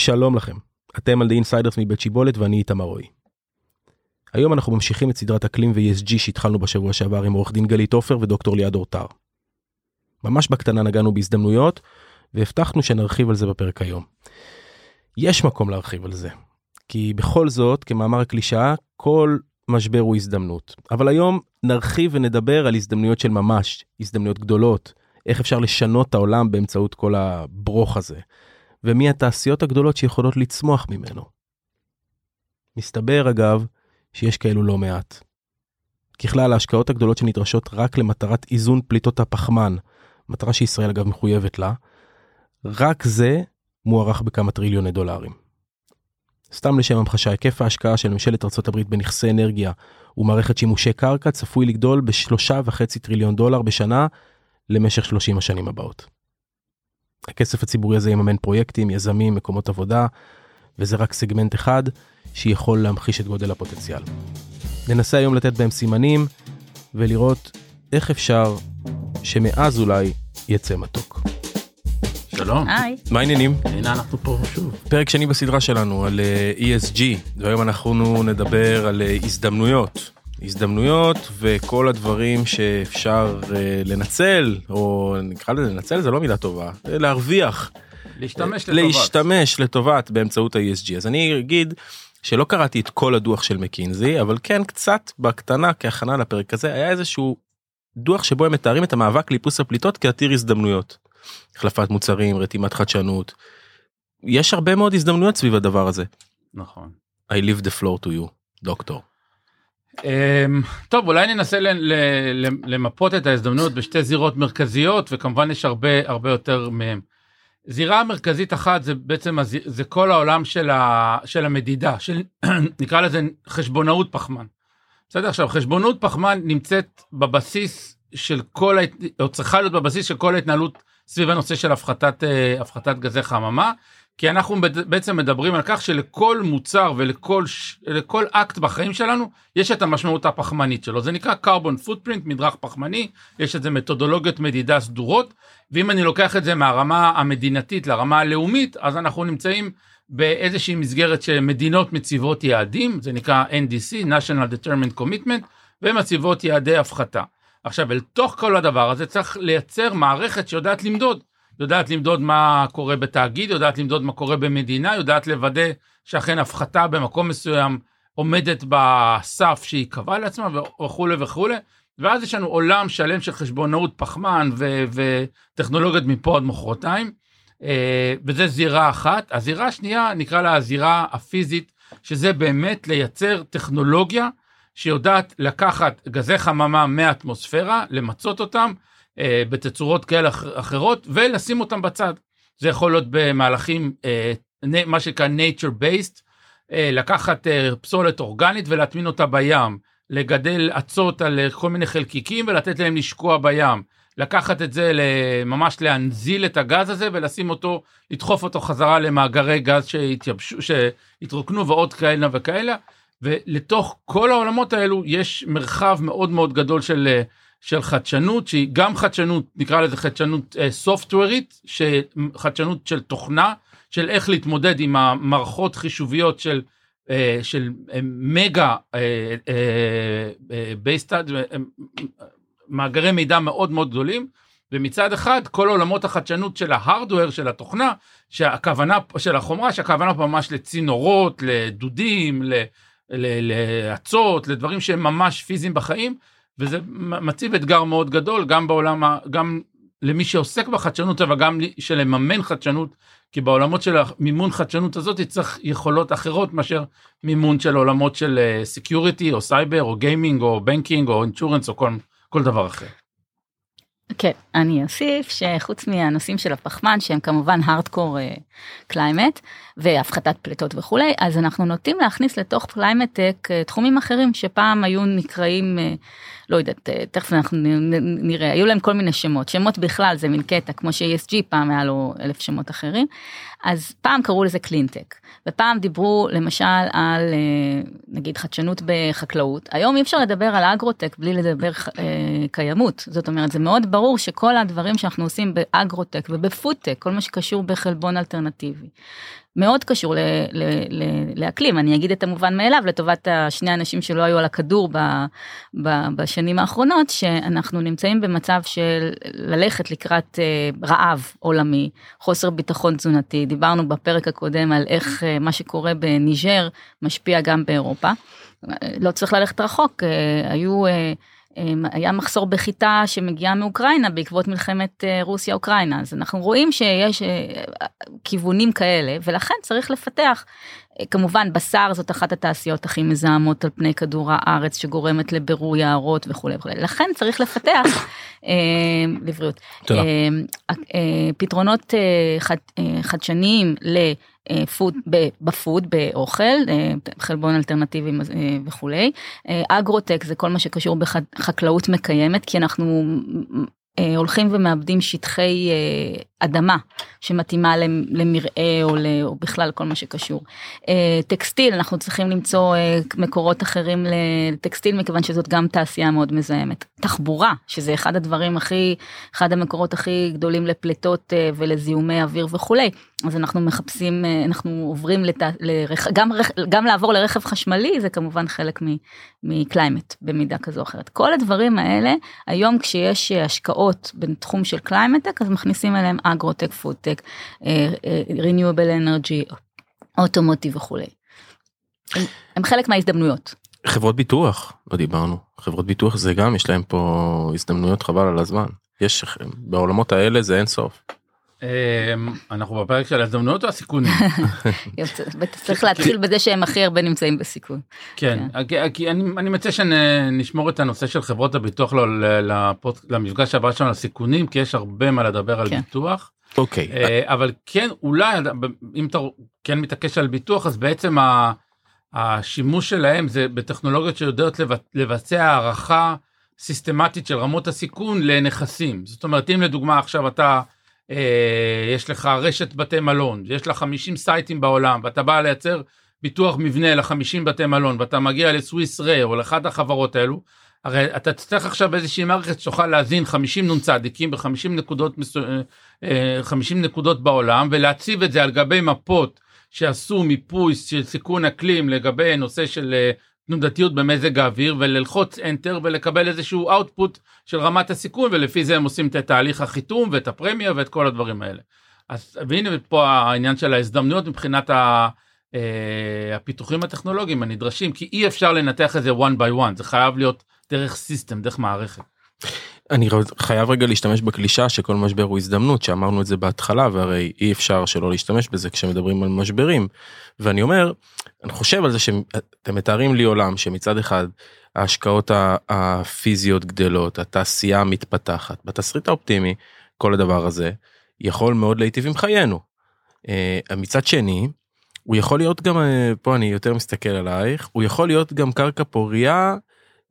שלום לכם, אתם על The Insiders מבית שיבולת ואני איתמר רועי. היום אנחנו ממשיכים את סדרת אקלים ו-ESG שהתחלנו בשבוע שעבר עם עורך דין גלית עופר ודוקטור ליעד אורטר. ממש בקטנה נגענו בהזדמנויות והבטחנו שנרחיב על זה בפרק היום. יש מקום להרחיב על זה, כי בכל זאת, כמאמר הקלישאה, כל משבר הוא הזדמנות. אבל היום נרחיב ונדבר על הזדמנויות של ממש, הזדמנויות גדולות, איך אפשר לשנות את העולם באמצעות כל הברוך הזה, ומי התעשיות הגדולות שיכולות לצמוח ממנו. מסתבר אגב שיש כאלו לא מעט. ככלל ההשקעות הגדולות שנדרשות רק למטרת איזון פליטות הפחמן, מטרה שישראל אגב מחויבת לה, רק זה מוערך בכמה טריליוני דולרים. סתם לשם המחשה, היקף ההשקעה של ממשלת ארה"ב בנכסי אנרגיה ומערכת שימושי קרקע צפוי לגדול בשלושה וחצי טריליון דולר בשנה למשך 30 השנים הבאות. הכסף הציבורי הזה יממן פרויקטים, יזמים, מקומות עבודה, וזה רק סגמנט אחד שיכול להמחיש את גודל הפוטנציאל. ננסה היום לתת בהם סימנים ולראות איך אפשר שמאז אולי יצא מתוק. שלום. היי. מה העניינים? הנה אנחנו פה שוב. פרק שני בסדרה שלנו על אה, ESG, והיום אנחנו נדבר על אה, הזדמנויות. הזדמנויות וכל הדברים שאפשר אה, לנצל, או נקרא לזה לנצל זה לא מילה טובה, אה, להרוויח. להשתמש לטובת. להשתמש לטובת באמצעות ה-ESG. אז אני אגיד שלא קראתי את כל הדוח של מקינזי, אבל כן קצת בקטנה כהכנה לפרק הזה היה איזשהו דוח שבו הם מתארים את המאבק לאיפוס הפליטות כעתיר הזדמנויות. החלפת מוצרים, רתימת חדשנות. יש הרבה מאוד הזדמנויות סביב הדבר הזה. נכון. I leave the floor to you, דוקטור. אמ, טוב אולי ננסה למפות את ההזדמנויות בשתי זירות מרכזיות וכמובן יש הרבה הרבה יותר מהם. זירה מרכזית אחת זה בעצם זה כל העולם של, ה, של המדידה של נקרא לזה חשבונאות פחמן. בסדר עכשיו חשבונאות פחמן נמצאת בבסיס של כל. או צריכה להיות בבסיס של כל ההתנהלות סביב הנושא של הפחתת אה, הפחתת גזי חממה כי אנחנו בעצם מדברים על כך שלכל מוצר ולכל אקט בחיים שלנו יש את המשמעות הפחמנית שלו זה נקרא carbon footprint מדרך פחמני יש את זה מתודולוגיות מדידה סדורות ואם אני לוקח את זה מהרמה המדינתית לרמה הלאומית אז אנחנו נמצאים באיזושהי מסגרת שמדינות מציבות יעדים זה נקרא NDC national determined commitment ומציבות יעדי הפחתה. עכשיו אל תוך כל הדבר הזה צריך לייצר מערכת שיודעת למדוד יודעת למדוד מה קורה בתאגיד, יודעת למדוד מה קורה במדינה, יודעת לוודא שאכן הפחתה במקום מסוים עומדת בסף שהיא קבעה לעצמה וכולי וכולי. ואז יש לנו עולם שלם של חשבונאות פחמן ו- וטכנולוגיות מפה עד מחרתיים. אה, וזה זירה אחת. הזירה השנייה נקרא לה הזירה הפיזית, שזה באמת לייצר טכנולוגיה שיודעת לקחת גזי חממה מהאטמוספירה, למצות אותם, אה, בתצורות כאלה אח- אחרות ולשים אותם בצד. זה יכול להיות במהלכים אה, מה שנקרא nature based, אה, לקחת אה, פסולת אורגנית ולהטמין אותה בים, לגדל אצות על אה, כל מיני חלקיקים ולתת להם לשקוע בים, לקחת את זה ממש להנזיל את הגז הזה ולשים אותו, לדחוף אותו חזרה למאגרי גז שהתייבשו, שהתרוקנו ועוד כאלה וכאלה. ולתוך כל העולמות האלו יש מרחב מאוד מאוד גדול של אה, של חדשנות שהיא גם חדשנות נקרא לזה חדשנות סופטוורית חדשנות של תוכנה של איך להתמודד עם המערכות חישוביות של אה, של אה, mega base data מאגרי מידע מאוד מאוד גדולים. ומצד אחד כל עולמות החדשנות של ה hardware של התוכנה שהכוונה של החומרה שהכוונה ממש לצינורות לדודים לאצות לדברים שהם ממש פיזיים בחיים וזה מציב אתגר מאוד גדול גם בעולם גם למי שעוסק בחדשנות אבל גם של לממן חדשנות כי בעולמות של המימון חדשנות הזאת צריך יכולות אחרות מאשר מימון של עולמות של security או סייבר או gaming או banking או insurance או כל, כל דבר אחר. כן, אני אוסיף שחוץ מהנושאים של הפחמן שהם כמובן הארדקור climate והפחתת פליטות וכולי, אז אנחנו נוטים להכניס לתוך climate-tech תחומים אחרים שפעם היו נקראים, אה, לא יודעת, אה, תכף אנחנו נראה, היו להם כל מיני שמות, שמות בכלל זה מין קטע כמו ש-ESG פעם היה לו אלף שמות אחרים, אז פעם קראו לזה קלינטק, ופעם דיברו למשל על אה, נגיד חדשנות בחקלאות, היום אי אפשר לדבר על אגרוטק בלי לדבר אה, קיימות, זאת אומרת זה מאוד ברור שכל הדברים שאנחנו עושים באגרוטק ובפודטק, כל מה שקשור בחלבון אלטרנטיבי, מאוד קשור ל, ל, ל, לאקלים אני אגיד את המובן מאליו לטובת השני אנשים שלא היו על הכדור ב, ב, בשנים האחרונות שאנחנו נמצאים במצב של ללכת לקראת אה, רעב עולמי חוסר ביטחון תזונתי דיברנו בפרק הקודם על איך אה, מה שקורה בניג'ר משפיע גם באירופה. לא צריך ללכת רחוק היו. אמ, היה מחסור בחיטה שמגיעה מאוקראינה בעקבות מלחמת אה, רוסיה אוקראינה אז אנחנו רואים שיש אה, כיוונים כאלה ולכן צריך לפתח כמובן בשר זאת אחת התעשיות הכי מזהמות על פני כדור הארץ שגורמת לבירור יערות וכולי וכולי לכן צריך לפתח אה, לבריאות. אה, אה, פתרונות אה, חד, אה, חדשניים לפוד בפוד באוכל אה, חלבון אלטרנטיבי אה, וכולי אגרוטק זה כל מה שקשור בחקלאות מקיימת כי אנחנו אה, הולכים ומאבדים שטחי אה, אדמה שמתאימה למרעה או, בכלל כל מה שקשור. אה, טקסטיל אנחנו צריכים למצוא מקורות אחרים לטקסטיל מכיוון שזאת גם תעשייה מאוד מזהמת. תחבורה שזה אחד הדברים הכי אחד המקורות הכי גדולים לפליטות ולזיהומי אוויר וכולי אז אנחנו מחפשים אנחנו עוברים לת... לרכ... גם, גם לעבור לרכב חשמלי זה כמובן חלק מ climate במידה כזו או אחרת כל הדברים האלה היום כשיש השקעות. השקעות בתחום של climate tech אז מכניסים אליהם אגרוטק פודטק renewable energy automotive וכולי. הם, הם חלק מההזדמנויות. חברות ביטוח לא דיברנו חברות ביטוח זה גם יש להם פה הזדמנויות חבל על הזמן יש בעולמות האלה זה אין סוף. אמ, אנחנו בפרק של ההזדמנויות או הסיכונים? צריך להתחיל בזה שהם הכי הרבה נמצאים בסיכון. כן, כן. כי אני מציע שנשמור את הנושא של חברות הביטוח למפגש הבא שלנו לסיכונים כי יש הרבה מה לדבר על כן. ביטוח. אוקיי. אה, אבל כן אולי אם אתה כן מתעקש על ביטוח אז בעצם השימוש שלהם זה בטכנולוגיות שיודעות לבצע הערכה סיסטמטית של רמות הסיכון לנכסים זאת אומרת אם לדוגמה עכשיו אתה. אה, יש לך רשת בתי מלון, יש לך 50 סייטים בעולם, ואתה בא לייצר ביטוח מבנה ל-50 בתי מלון, ואתה מגיע לסוויס ריי או לאחת החברות האלו, הרי אתה תצטרך עכשיו באיזושהי מערכת שתוכל להזין 50 נ"צ ב-50 נקודות, 50 אה, נקודות בעולם, ולהציב את זה על גבי מפות שעשו מיפוי של סיכון אקלים לגבי נושא של אה, תנודתיות במזג האוויר וללחוץ enter ולקבל איזשהו output של רמת הסיכון ולפי זה הם עושים את תהליך החיתום ואת הפרמיה ואת כל הדברים האלה. אז והנה פה העניין של ההזדמנויות מבחינת ה, אה, הפיתוחים הטכנולוגיים הנדרשים כי אי אפשר לנתח את זה one by one זה חייב להיות דרך סיסטם דרך מערכת. אני חייב רגע להשתמש בקלישה שכל משבר הוא הזדמנות שאמרנו את זה בהתחלה והרי אי אפשר שלא להשתמש בזה כשמדברים על משברים ואני אומר אני חושב על זה שאתם מתארים לי עולם שמצד אחד ההשקעות הפיזיות גדלות התעשייה מתפתחת בתסריט האופטימי כל הדבר הזה יכול מאוד להיטיב עם חיינו. אה, מצד שני הוא יכול להיות גם אה, פה אני יותר מסתכל עלייך הוא יכול להיות גם קרקע פוריה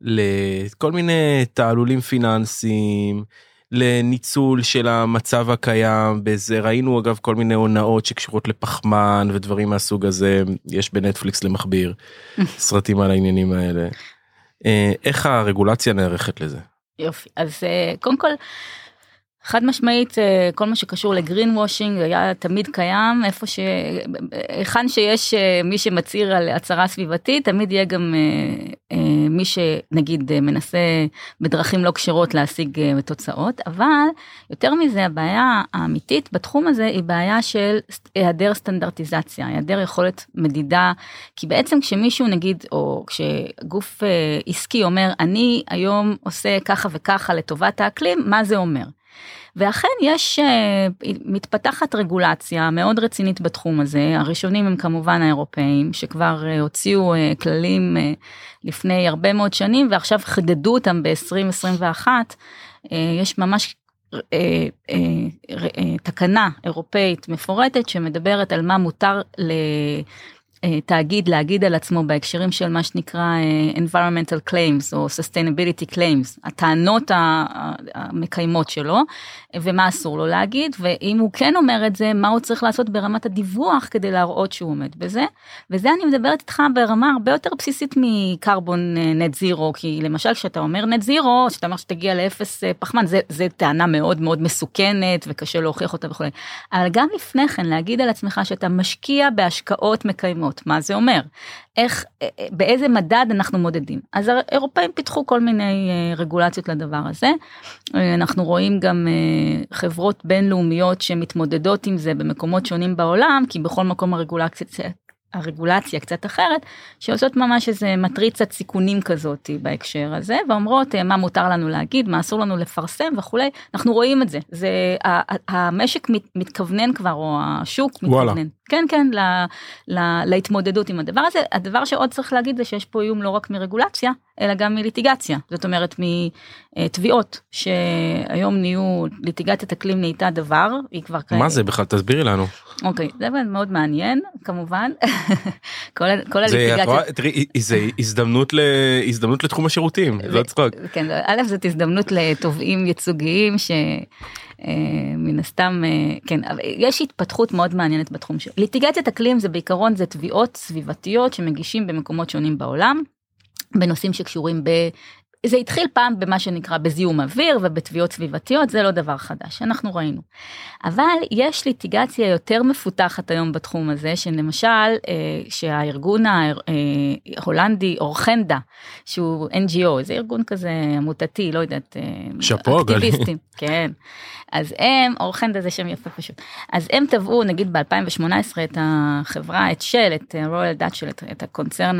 לכל מיני תעלולים פיננסיים לניצול של המצב הקיים בזה ראינו אגב כל מיני הונאות שקשורות לפחמן ודברים מהסוג הזה יש בנטפליקס למכביר סרטים על העניינים האלה. אה, איך הרגולציה נערכת לזה? יופי אז אה, קודם כל חד משמעית אה, כל מה שקשור לגרין וושינג היה תמיד קיים. איפה שהיכן שיש אה, מי שמצהיר על הצהרה סביבתית תמיד יהיה גם אה, מי שנגיד מנסה בדרכים לא כשרות להשיג תוצאות. אבל יותר מזה הבעיה האמיתית בתחום הזה היא בעיה של היעדר סטנדרטיזציה היעדר יכולת מדידה. כי בעצם כשמישהו נגיד או כשגוף עסקי אומר אני היום עושה ככה וככה לטובת האקלים מה זה אומר. ואכן יש uh, מתפתחת רגולציה מאוד רצינית בתחום הזה הראשונים הם כמובן האירופאים שכבר uh, הוציאו uh, כללים לפני הרבה מאוד שנים ועכשיו חידדו אותם ב-2021 uh, יש ממש תקנה אירופאית מפורטת שמדברת על מה מותר. אה, תאגיד להגיד על עצמו בהקשרים של מה שנקרא אה, environmental claims או sustainability claims, הטענות המקיימות שלו, ומה אסור לו להגיד, ואם הוא כן אומר את זה, מה הוא צריך לעשות ברמת הדיווח כדי להראות שהוא עומד בזה. וזה אני מדברת איתך ברמה הרבה יותר בסיסית מקרבון נט זירו, כי למשל כשאתה אומר נט זירו, כשאתה אומר שתגיע לאפס פחמן, זה טענה מאוד מאוד מסוכנת וקשה להוכיח אותה וכולי. אבל גם לפני כן להגיד על עצמך שאתה משקיע בהשקעות מקיימות, מה זה אומר? איך, אה, אה, באיזה מדד אנחנו מודדים. אז האירופאים פיתחו כל מיני אה, רגולציות לדבר הזה. אנחנו רואים גם חברות בינלאומיות שמתמודדות עם זה במקומות שונים בעולם, כי בכל מקום הרגולציה הרגולציה קצת אחרת שעושות ממש איזה מטריצת סיכונים כזאת בהקשר הזה ואומרות מה מותר לנו להגיד מה אסור לנו לפרסם וכולי אנחנו רואים את זה זה המשק מתכוונן כבר או השוק וואלה. מתכוונן כן כן לה, לה, להתמודדות עם הדבר הזה. הדבר שעוד צריך להגיד זה שיש פה איום לא רק מרגולציה אלא גם מליטיגציה. זאת אומרת מתביעות שהיום נהיו ליטיגציית אקלים נהייתה דבר היא כבר מה זה בכלל? תסבירי לנו. אוקיי זה מאוד מעניין כמובן כל, כל הליטיגציה זה הזדמנות להזדמנות לתחום השירותים לא צחוק כן א' זאת הזדמנות לתובעים ייצוגיים ש. אה, מן הסתם אה, כן יש התפתחות מאוד מעניינת בתחום של ליטיגציית אקלים זה בעיקרון זה תביעות סביבתיות שמגישים במקומות שונים בעולם בנושאים שקשורים ב... זה התחיל פעם במה שנקרא בזיהום אוויר ובתביעות סביבתיות זה לא דבר חדש אנחנו ראינו. אבל יש ליטיגציה יותר מפותחת היום בתחום הזה שלמשל אה, שהארגון ההולנדי אורחנדה שהוא NGO זה ארגון כזה עמותתי לא יודעת שאפו אקטיביסטים כן אז הם אורחנדה זה שם יפה פשוט אז הם תבעו נגיד ב2018 את החברה את של את רויאל דאצ'ל את הקונצרן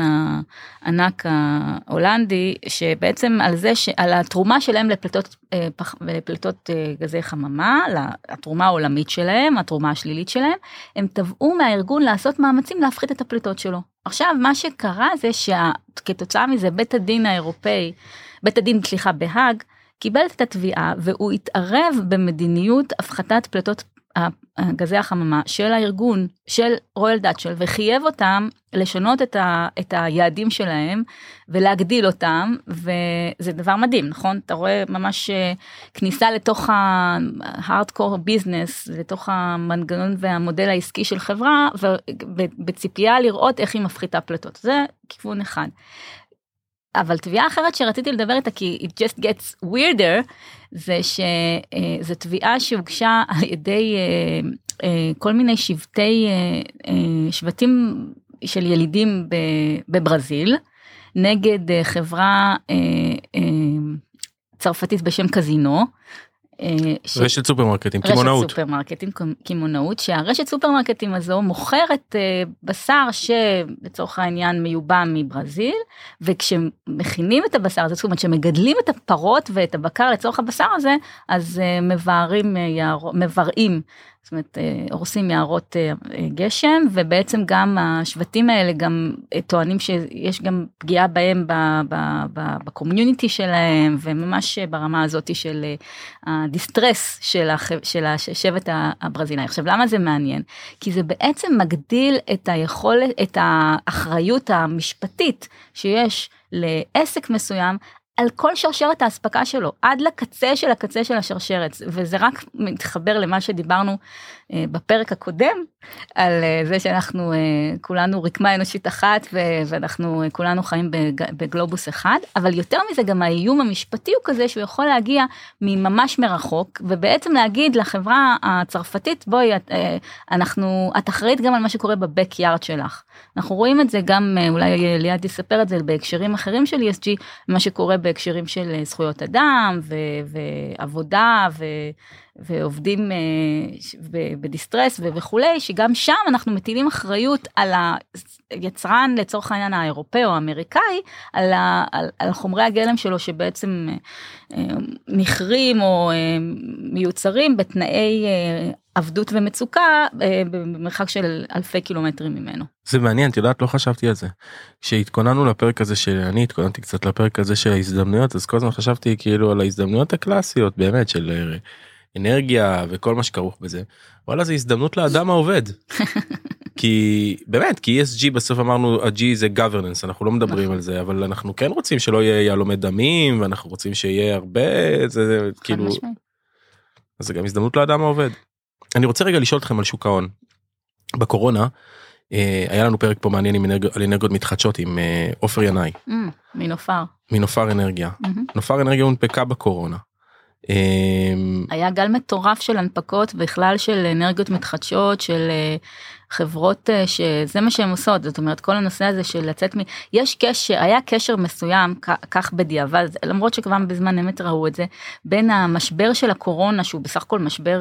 הענק ההולנדי שבעצם על זה שעל התרומה שלהם לפליטות אה, לפליטות אה, גזי חממה התרומה העולמית שלהם התרומה השלילית שלהם הם תבעו מהארגון לעשות מאמצים להפחית את הפליטות שלו. עכשיו מה שקרה זה שכתוצאה מזה בית הדין האירופאי בית הדין סליחה בהאג קיבל את התביעה והוא התערב במדיניות הפחתת פליטות גזי החממה של הארגון של רויאל דאצ'ל וחייב אותם לשנות את, ה, את היעדים שלהם ולהגדיל אותם וזה דבר מדהים נכון אתה רואה ממש אה, כניסה לתוך ההארדקור ביזנס לתוך המנגנון והמודל העסקי של חברה ובציפייה לראות איך היא מפחיתה פליטות זה כיוון אחד. אבל תביעה אחרת שרציתי לדבר איתה כי it just gets weirder זה שזו תביעה שהוגשה על ידי אה, אה, כל מיני שבטי אה, שבטים של ילידים בברזיל נגד חברה צרפתית בשם קזינו. אה, ש... רשת סופרמרקטים קמעונאות. רשת סופרמרקטים קמעונאות שהרשת סופרמרקטים הזו מוכרת uh, בשר שלצורך העניין מיובא מברזיל וכשמכינים את הבשר הזה זאת אומרת שמגדלים את הפרות ואת הבקר לצורך הבשר הזה אז uh, מבערים יער... מברעים זאת אומרת אה, הורסים יערות אה, גשם ובעצם גם השבטים האלה גם אה, טוענים שיש גם פגיעה בהם בקומיוניטי שלהם וממש ברמה הזאת של הדיסטרס של, של השבט הברזילאי. עכשיו למה זה מעניין? כי זה בעצם מגדיל את היכולת, את האחריות המשפטית שיש לעסק מסוים על כל שרשרת האספקה שלו עד לקצה של הקצה של השרשרת וזה רק מתחבר למה שדיברנו בפרק הקודם על אה, זה שאנחנו אה, כולנו רקמה אנושית אחת ואנחנו כולנו חיים בגלובוס אחד אבל יותר מזה גם האיום המשפטי הוא כזה שהוא יכול להגיע ממש מרחוק ובעצם להגיד לחברה הצרפתית בואי את, אנחנו את אחראית גם על מה שקורה בבק יארד שלך. אנחנו רואים את זה גם אולי ליעד יספר את זה בהקשרים אחרים של ESG מה שקורה בהקשרים של זכויות אדם ועבודה ו... ועובדים אה, בדיסטרס וכולי שגם שם אנחנו מטילים אחריות על היצרן לצורך העניין האירופאי או האמריקאי על, ה, על, על חומרי הגלם שלו שבעצם אה, נכרים או אה, מיוצרים בתנאי עבדות ומצוקה במרחק של אלפי קילומטרים ממנו. זה מעניין את יודעת לא חשבתי על זה. כשהתכוננו לפרק הזה שאני התכוננתי קצת לפרק הזה של ההזדמנויות אז כל הזמן חשבתי כאילו על ההזדמנויות הקלאסיות באמת של אנרגיה וכל מה שכרוך בזה וואלה זה הזדמנות לאדם העובד. כי באמת כי ESG בסוף אמרנו ה-G זה governance אנחנו לא מדברים נכון. על זה אבל אנחנו כן רוצים שלא יהיה יהלומי דמים ואנחנו רוצים שיהיה הרבה זה, כאילו. אז זה גם הזדמנות לאדם העובד. אני רוצה רגע לשאול אתכם על שוק ההון. בקורונה אה, היה לנו פרק פה מעניין עם אנרג... על אנרגיות מתחדשות עם אה, עופר ינאי Mm, מנופר. מנופר אנרגיה. מהמם. נופר אנרגיה הונפקה בקורונה. אה, היה גל מטורף של הנפקות בכלל של אנרגיות מתחדשות של אה, חברות אה, שזה מה שהן עושות זאת אומרת כל הנושא הזה של לצאת מ... יש קשר היה קשר מסוים כך בדיעבד למרות שכבר בזמן אמת ראו את זה בין המשבר של הקורונה שהוא בסך הכל משבר.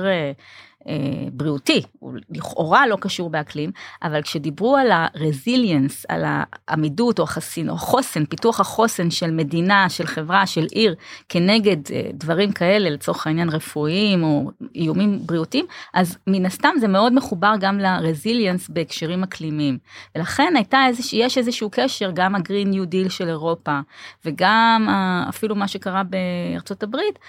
אה, בריאותי, הוא לכאורה לא קשור באקלים, אבל כשדיברו על הרזיליאנס, על העמידות או החסין או החוסן, פיתוח החוסן של מדינה, של חברה, של עיר, כנגד אה, דברים כאלה, לצורך העניין רפואיים או איומים בריאותיים, אז מן הסתם זה מאוד מחובר גם לרזיליאנס בהקשרים אקלימיים. ולכן הייתה איזוש, יש איזשהו קשר, גם ה Green New Deal של אירופה, וגם אפילו מה שקרה בארצות הברית,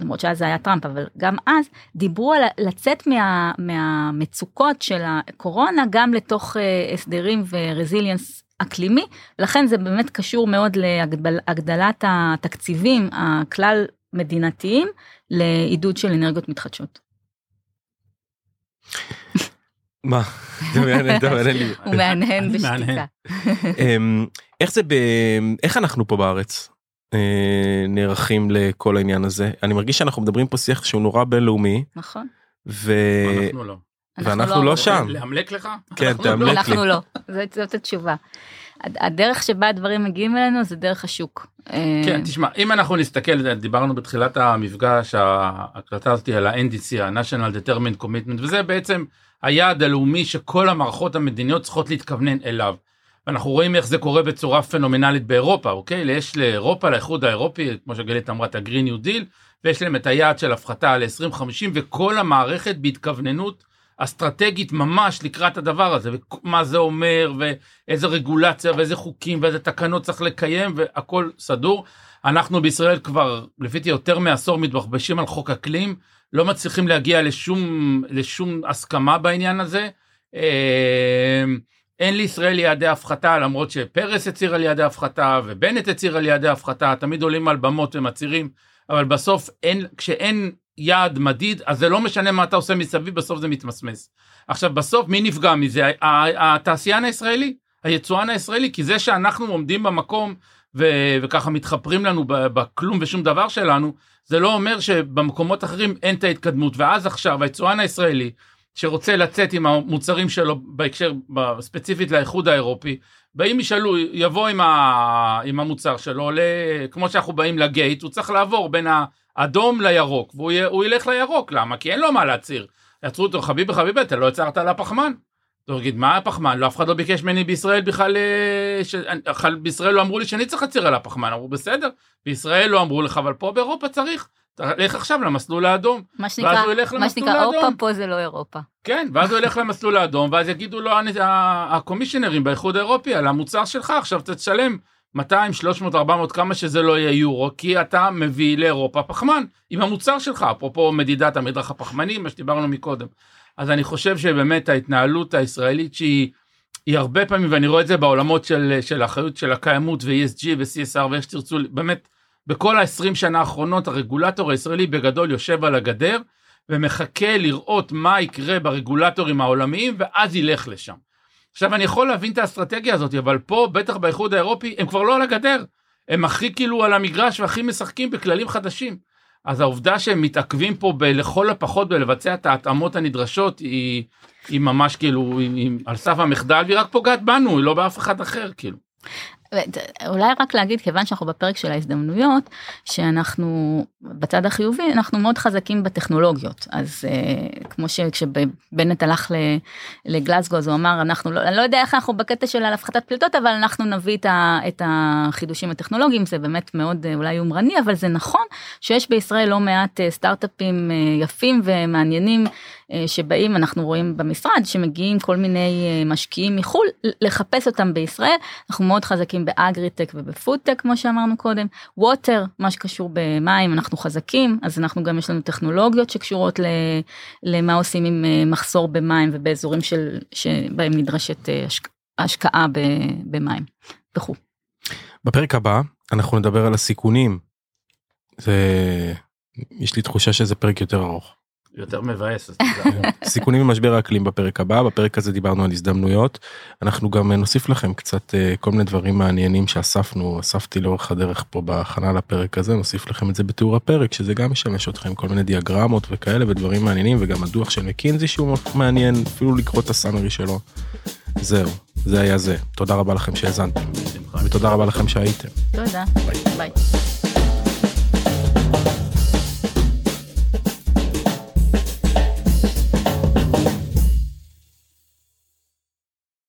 למרות שאז זה היה טראמפ, אבל גם אז דיברו על לצאת מה, מהמצוקות של הקורונה גם לתוך אה, הסדרים ו resilience אקלימי, לכן זה באמת קשור מאוד להגדלת התקציבים הכלל מדינתיים לעידוד של אנרגיות מתחדשות. מה? זה לי. הוא מהנהן בשתיקה. מהנהן. אמ, איך זה ב... איך אנחנו פה בארץ נערכים לכל העניין הזה? אני מרגיש שאנחנו מדברים פה שיח שהוא נורא בינלאומי נכון. ו... אנחנו לא. ואנחנו לא שם. לאמלק לך? כן, תאמלק לא. לי. אנחנו לא, זאת, התשובה. הד- הדרך שבה הדברים מגיעים אלינו זה דרך השוק. אה, כן, תשמע, אם אנחנו נסתכל, דיברנו בתחילת המפגש, ההקלטה הזאתי על ה-NDC, ה-National Determined Commitment, וזה בעצם היעד הלאומי שכל המערכות המדיניות צריכות להתכוונן אליו. ואנחנו רואים איך זה קורה בצורה פנומנלית באירופה, אוקיי? יש לאירופה, לאיחוד האירופי, כמו שגלית אמרה, את ה-Green New Deal, ויש להם את היעד של הפחתה ל-2050, וכל המערכת בהתכווננות אסטרטגית ממש לקראת הדבר הזה, ומה זה אומר, ואיזה רגולציה, ואיזה חוקים, ואיזה תקנות צריך לקיים, והכל סדור. אנחנו בישראל כבר, לפי יותר מעשור, מתבחבשים על חוק אקלים, לא מצליחים להגיע לשום, לשום הסכמה בעניין הזה. אין לישראל יעדי הפחתה, למרות שפרס הצהיר על יעדי הפחתה, ובנט הצהיר על יעדי הפחתה, תמיד עולים על במות ומצהירים, אבל בסוף אין, כשאין יעד מדיד, אז זה לא משנה מה אתה עושה מסביב, בסוף זה מתמסמס. עכשיו, בסוף מי נפגע מזה? התעשיין הישראלי, היצואן הישראלי, כי זה שאנחנו עומדים במקום ו- וככה מתחפרים לנו בכלום ושום דבר שלנו, זה לא אומר שבמקומות אחרים אין את ההתקדמות. ואז עכשיו היצואן הישראלי, שרוצה לצאת עם המוצרים שלו בהקשר, ספציפית לאיחוד האירופי, באים ישאלו, יבוא עם, ה, עם המוצר שלו, ל, כמו שאנחנו באים לגייט, הוא צריך לעבור בין האדום לירוק, והוא ילך לירוק, למה? כי אין לו מה להצהיר. יעצרו אותו, חביבי חביבי, אתה לא הצהרת על הפחמן. הוא יגיד, מה הפחמן? לא, אף אחד לא ביקש ממני בישראל בכלל, אה, ש... בישראל לא אמרו לי שאני צריך להצהיר על הפחמן, אמרו בסדר, בישראל לא אמרו לך, אבל פה באירופה צריך. תלך עכשיו למסלול האדום. מה שנקרא, מה שנקרא. אירופה פה זה לא אירופה. כן, ואז הוא ילך למסלול האדום, ואז יגידו לו "אני- ה- הקומישיונרים באיחוד האירופי על המוצר שלך, עכשיו תשלם 200, 300, 400, כמה שזה לא יהיה יורו, כי אתה מביא לאירופה פחמן עם המוצר שלך, אפרופו מדידת המדרח הפחמני, מה שדיברנו מקודם. אז אני חושב שבאמת ההתנהלות הישראלית שהיא היא הרבה פעמים, ואני רואה את זה בעולמות של, של האחריות של הקיימות ו-ESG ו-CSR ואיך שתרצו, באמת, בכל ה-20 שנה האחרונות הרגולטור הישראלי בגדול יושב על הגדר ומחכה לראות מה יקרה ברגולטורים העולמיים ואז ילך לשם. עכשיו אני יכול להבין את האסטרטגיה הזאת, אבל פה, בטח באיחוד האירופי, הם כבר לא על הגדר. הם הכי כאילו על המגרש והכי משחקים בכללים חדשים. אז העובדה שהם מתעכבים פה לכל הפחות בלבצע את ההתאמות הנדרשות היא, היא ממש כאילו היא, היא על סף המחדל והיא רק פוגעת בנו, היא לא באף אחד אחר כאילו. אולי רק להגיד כיוון שאנחנו בפרק של ההזדמנויות שאנחנו בצד החיובי אנחנו מאוד חזקים בטכנולוגיות. אז uh, כמו שכשבנט הלך ל- לגלסגו אז הוא אמר אנחנו לא, אני לא יודע איך אנחנו בקטע של הפחתת פליטות אבל אנחנו נביא את, ה, את החידושים הטכנולוגיים. זה באמת מאוד אה, אולי יומרני אבל זה נכון שיש בישראל לא מעט אה, סטארט-אפים אה, יפים ומעניינים אה, שבאים אנחנו רואים במשרד שמגיעים כל מיני אה, משקיעים מחול לחפש אותם בישראל אנחנו מאוד חזקים באגריטק ובפודטק כמו שאמרנו קודם ווטר מה שקשור במים אנחנו חזקים אז אנחנו גם יש לנו טכנולוגיות שקשורות למה עושים עם מחסור במים ובאזורים של שבהם נדרשת השקעה במים וכו'. בפרק הבא אנחנו נדבר על הסיכונים. זה יש לי תחושה שזה פרק יותר ארוך. יותר מבאס. סיכונים ממשבר האקלים בפרק הבא בפרק הזה דיברנו על הזדמנויות אנחנו גם נוסיף לכם קצת אה, כל מיני דברים מעניינים שאספנו אספתי לאורך הדרך פה בהכנה לפרק הזה נוסיף לכם את זה בתיאור הפרק שזה גם משמש אתכם כל מיני דיאגרמות וכאלה ודברים מעניינים וגם הדוח של מקינזי שהוא מעניין אפילו לקרוא את הסאמרי שלו. זהו זה היה זה תודה רבה לכם שהאזנתם ותודה רבה לכם שהייתם. תודה ביי. ביי.